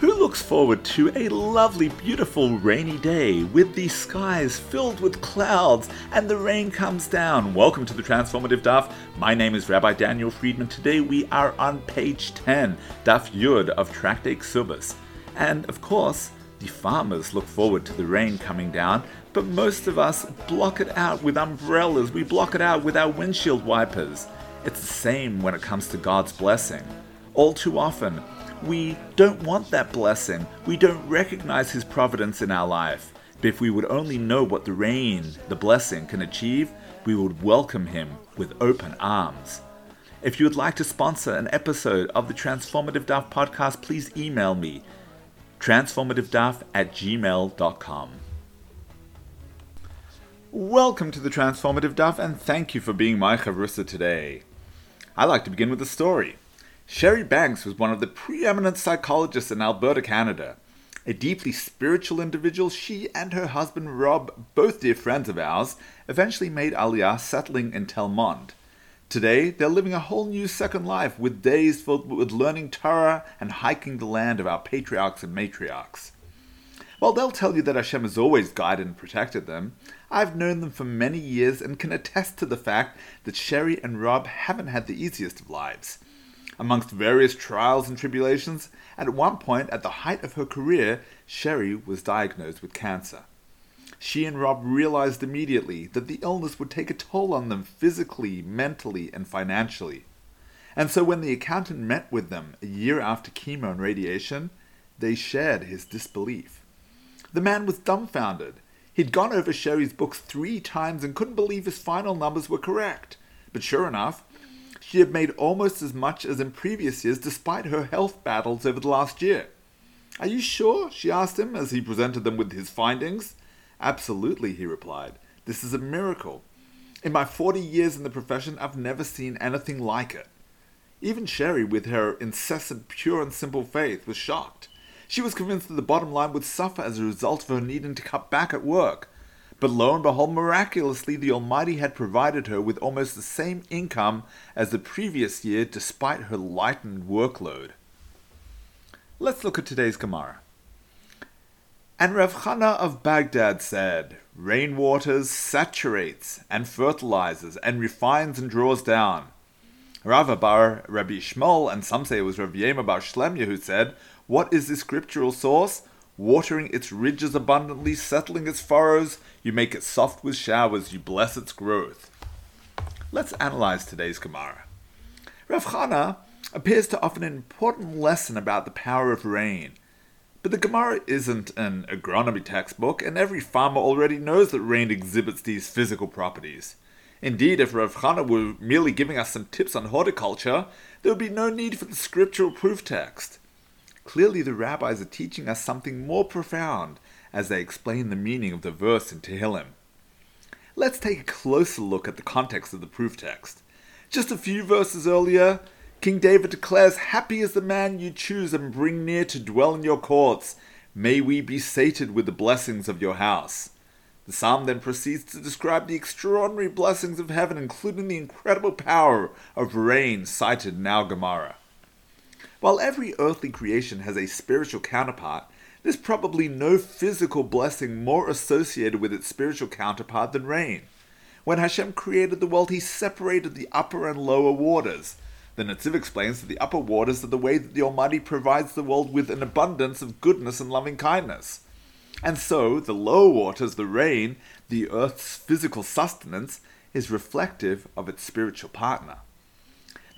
Who looks forward to a lovely, beautiful rainy day with the skies filled with clouds and the rain comes down? Welcome to the Transformative Daf. My name is Rabbi Daniel Friedman. Today we are on page 10, Daf Yud of Tractate Kesubos. And of course, the farmers look forward to the rain coming down, but most of us block it out with umbrellas, we block it out with our windshield wipers. It's the same when it comes to God's blessing. All too often, we don't want that blessing. We don't recognize His providence in our life. But if we would only know what the rain, the blessing, can achieve, we would welcome Him with open arms. If you would like to sponsor an episode of the Transformative Daf podcast, please email me transformativedaf at gmail.com. Welcome to the Transformative Daf, and thank you for being my chavrusa today. I like to begin with a story. Sherry Banks was one of the preeminent psychologists in Alberta, Canada. A deeply spiritual individual, she and her husband Rob, both dear friends of ours, eventually made Aliyah settling in Tel Mond. Today, they're living a whole new second life with days filled with learning Torah and hiking the land of our patriarchs and matriarchs. While they'll tell you that Hashem has always guided and protected them, I've known them for many years and can attest to the fact that Sherry and Rob haven't had the easiest of lives amongst various trials and tribulations, at one point, at the height of her career, Sherry was diagnosed with cancer. She and Rob realized immediately that the illness would take a toll on them physically, mentally, and financially. And so when the accountant met with them a year after chemo and radiation, they shared his disbelief. The man was dumbfounded. He'd gone over Sherry's books three times and couldn't believe his final numbers were correct. But sure enough, she had made almost as much as in previous years despite her health battles over the last year. Are you sure? she asked him as he presented them with his findings. Absolutely, he replied. This is a miracle. In my 40 years in the profession, I've never seen anything like it. Even Sherry, with her incessant, pure and simple faith, was shocked. She was convinced that the bottom line would suffer as a result of her needing to cut back at work, but lo and behold, miraculously, the Almighty had provided her with almost the same income as the previous year despite her lightened workload. Let's look at today's Gemara. And Rav Chana of Baghdad said, Rainwaters saturates and fertilizes and refines and draws down. Rav Bar Rabbi Shmuel, and some say it was Rav Yema Bar Shlemya who said, What is the scriptural source? Watering its ridges abundantly, settling its furrows, you make it soft with showers, you bless its growth. Let's analyze today's Gemara. Rav Chana appears to offer an important lesson about the power of rain. But the Gemara isn't an agronomy textbook, and every farmer already knows that rain exhibits these physical properties. Indeed, if Rav Chana were merely giving us some tips on horticulture, there would be no need for the scriptural proof text. Clearly, the rabbis are teaching us something more profound as they explain the meaning of the verse in Tehillim. Let's take a closer look at the context of the proof text. Just a few verses earlier, King David declares, Happy is the man you choose and bring near to dwell in your courts. May we be sated with the blessings of your house. The psalm then proceeds to describe the extraordinary blessings of heaven, including the incredible power of rain cited in our Gemara. While every earthly creation has a spiritual counterpart, there's probably no physical blessing more associated with its spiritual counterpart than rain. When Hashem created the world, he separated the upper and lower waters. The Netziv explains that the upper waters are the way that the Almighty provides the world with an abundance of goodness and loving kindness. And so, the lower waters, the rain, the earth's physical sustenance, is reflective of its spiritual partner.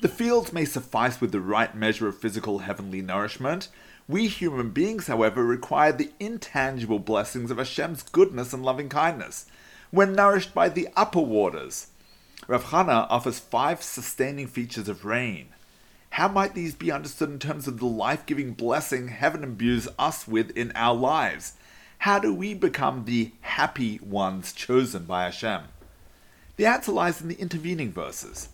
The fields may suffice with the right measure of physical heavenly nourishment. We human beings, however, require the intangible blessings of Hashem's goodness and loving kindness. When nourished by the upper waters, Rav Chana offers five sustaining features of rain. How might these be understood in terms of the life giving blessing heaven imbues us with in our lives? How do we become the happy ones chosen by Hashem? The answer lies in the intervening verses.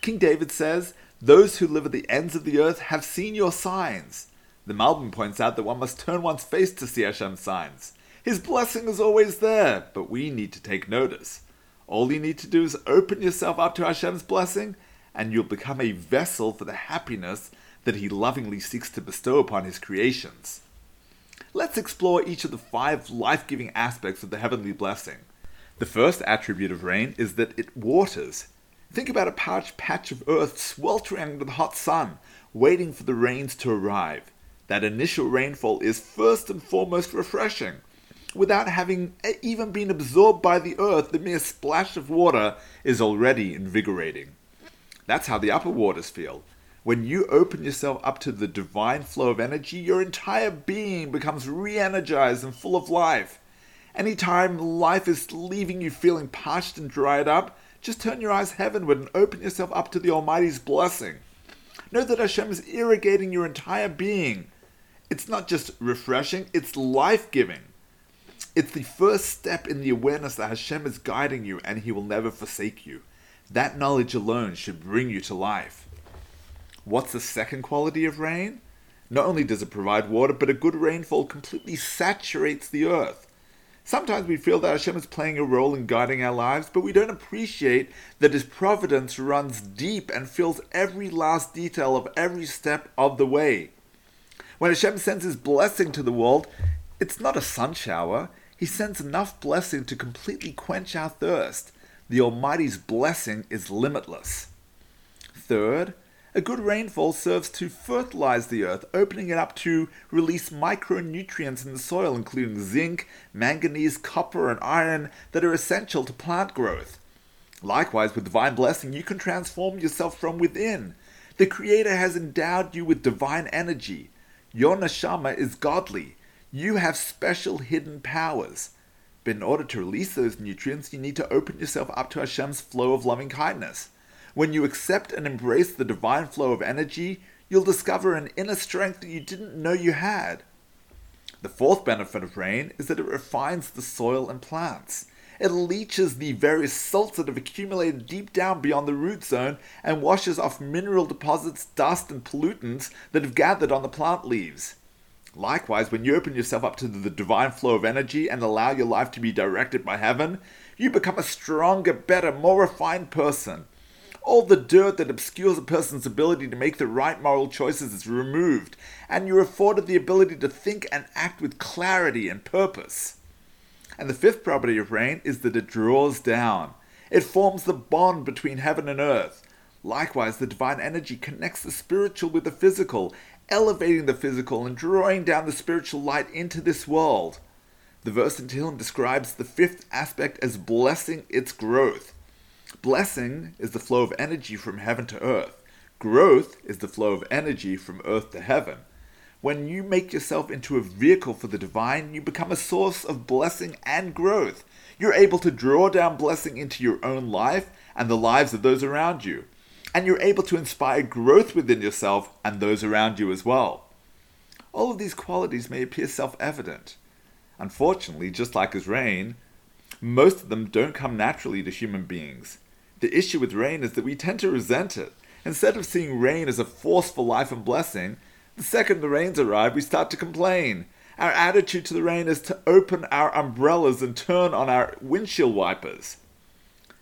King David says, Those who live at the ends of the earth have seen your signs. The Malbim points out that one must turn one's face to see Hashem's signs. His blessing is always there, but we need to take notice. All you need to do is open yourself up to Hashem's blessing, and you'll become a vessel for the happiness that He lovingly seeks to bestow upon His creations. let's explore each of the five life giving aspects of the heavenly blessing. The first attribute of rain is that it waters. Think about a parched patch of earth sweltering under the hot sun, waiting for the rains to arrive. That initial rainfall is first and foremost refreshing. Without having even been absorbed by the earth, the mere splash of water is already invigorating. That's how the upper waters feel. When you open yourself up to the divine flow of energy, your entire being becomes re energized and full of life. Anytime life is leaving you feeling parched and dried up, just turn your eyes heavenward and open yourself up to the Almighty's blessing. Know that Hashem is irrigating your entire being. It's not just refreshing, it's life giving. It's the first step in the awareness that Hashem is guiding you and He will never forsake you. That knowledge alone should bring you to life. What's the second quality of rain? Not only does it provide water, but a good rainfall completely saturates the earth. Sometimes we feel that Hashem is playing a role in guiding our lives, but we don't appreciate that His providence runs deep and fills every last detail of every step of the way. When Hashem sends His blessing to the world, it's not a sun shower. He sends enough blessing to completely quench our thirst. The Almighty's blessing is limitless. Third, a good rainfall serves to fertilize the earth, opening it up to release micronutrients in the soil, including zinc, manganese, copper, and iron that are essential to plant growth. Likewise, with divine blessing, you can transform yourself from within. The Creator has endowed you with divine energy. Your neshama is godly. You have special hidden powers. But in order to release those nutrients, you need to open yourself up to Hashem's flow of loving kindness. When you accept and embrace the divine flow of energy, you'll discover an inner strength that you didn't know you had. The fourth benefit of rain is that it refines the soil and plants. It leaches the various salts that have accumulated deep down beyond the root zone and washes off mineral deposits, dust, and pollutants that have gathered on the plant leaves. Likewise, when you open yourself up to the divine flow of energy and allow your life to be directed by heaven, you become a stronger, better, more refined person. All the dirt that obscures a person's ability to make the right moral choices is removed, and you're afforded the ability to think and act with clarity and purpose. And the fifth property of rain is that it draws down. It forms the bond between heaven and earth. Likewise, the divine energy connects the spiritual with the physical, elevating the physical and drawing down the spiritual light into this world. The verse in Tehillim describes the fifth aspect as blessing its growth. Blessing is the flow of energy from heaven to earth. Growth is the flow of energy from earth to heaven. When you make yourself into a vehicle for the divine, you become a source of blessing and growth. You're able to draw down blessing into your own life and the lives of those around you. And you're able to inspire growth within yourself and those around you as well. All of these qualities may appear self evident. Unfortunately, just like as rain, most of them don't come naturally to human beings. The issue with rain is that we tend to resent it. Instead of seeing rain as a force for life and blessing, the second the rains arrive, we start to complain. Our attitude to the rain is to open our umbrellas and turn on our windshield wipers.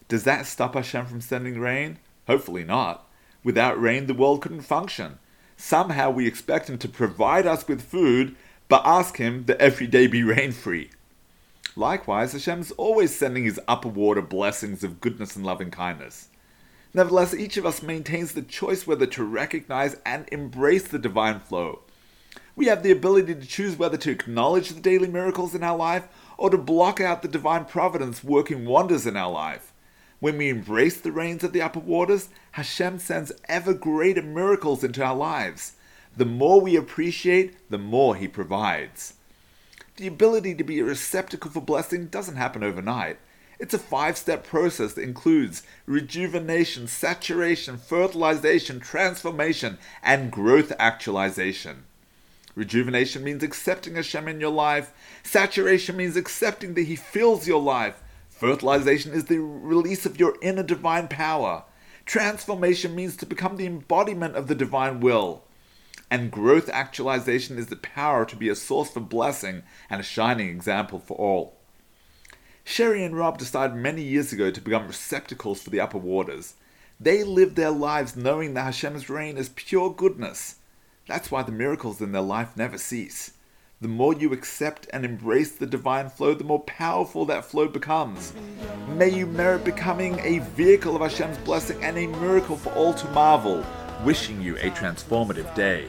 Does that stop Hashem from sending rain? Hopefully not. Without rain, the world couldn't function. Somehow we expect Him to provide us with food, but ask Him that every day be rain free. Likewise, Hashem is always sending his upper water blessings of goodness and loving kindness. Nevertheless, each of us maintains the choice whether to recognize and embrace the divine flow. We have the ability to choose whether to acknowledge the daily miracles in our life or to block out the divine providence working wonders in our life. When we embrace the rains of the upper waters, Hashem sends ever greater miracles into our lives. The more we appreciate, the more He provides. The ability to be a receptacle for blessing doesn't happen overnight. It's a five step process that includes rejuvenation, saturation, fertilization, transformation, and growth actualization. Rejuvenation means accepting Hashem in your life. Saturation means accepting that He fills your life. Fertilization is the release of your inner divine power. Transformation means to become the embodiment of the divine will and growth actualization is the power to be a source for blessing and a shining example for all. Sherry and Rob decided many years ago to become receptacles for the upper waters. They lived their lives knowing that Hashem's rain is pure goodness. That's why the miracles in their life never cease. the more you accept and embrace the divine flow, the more powerful that flow becomes. May you merit becoming a vehicle of Hashem's blessing and a miracle for all to marvel. Wishing you a transformative day.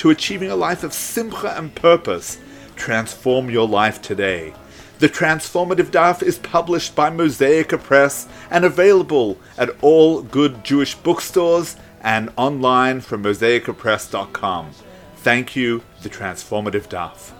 to achieving a life of simcha and purpose. Transform your life today. The Transformative Daf is published by Mosaica Press and available at all good Jewish bookstores and online from mosaicapress.com. Thank you, The Transformative Daf.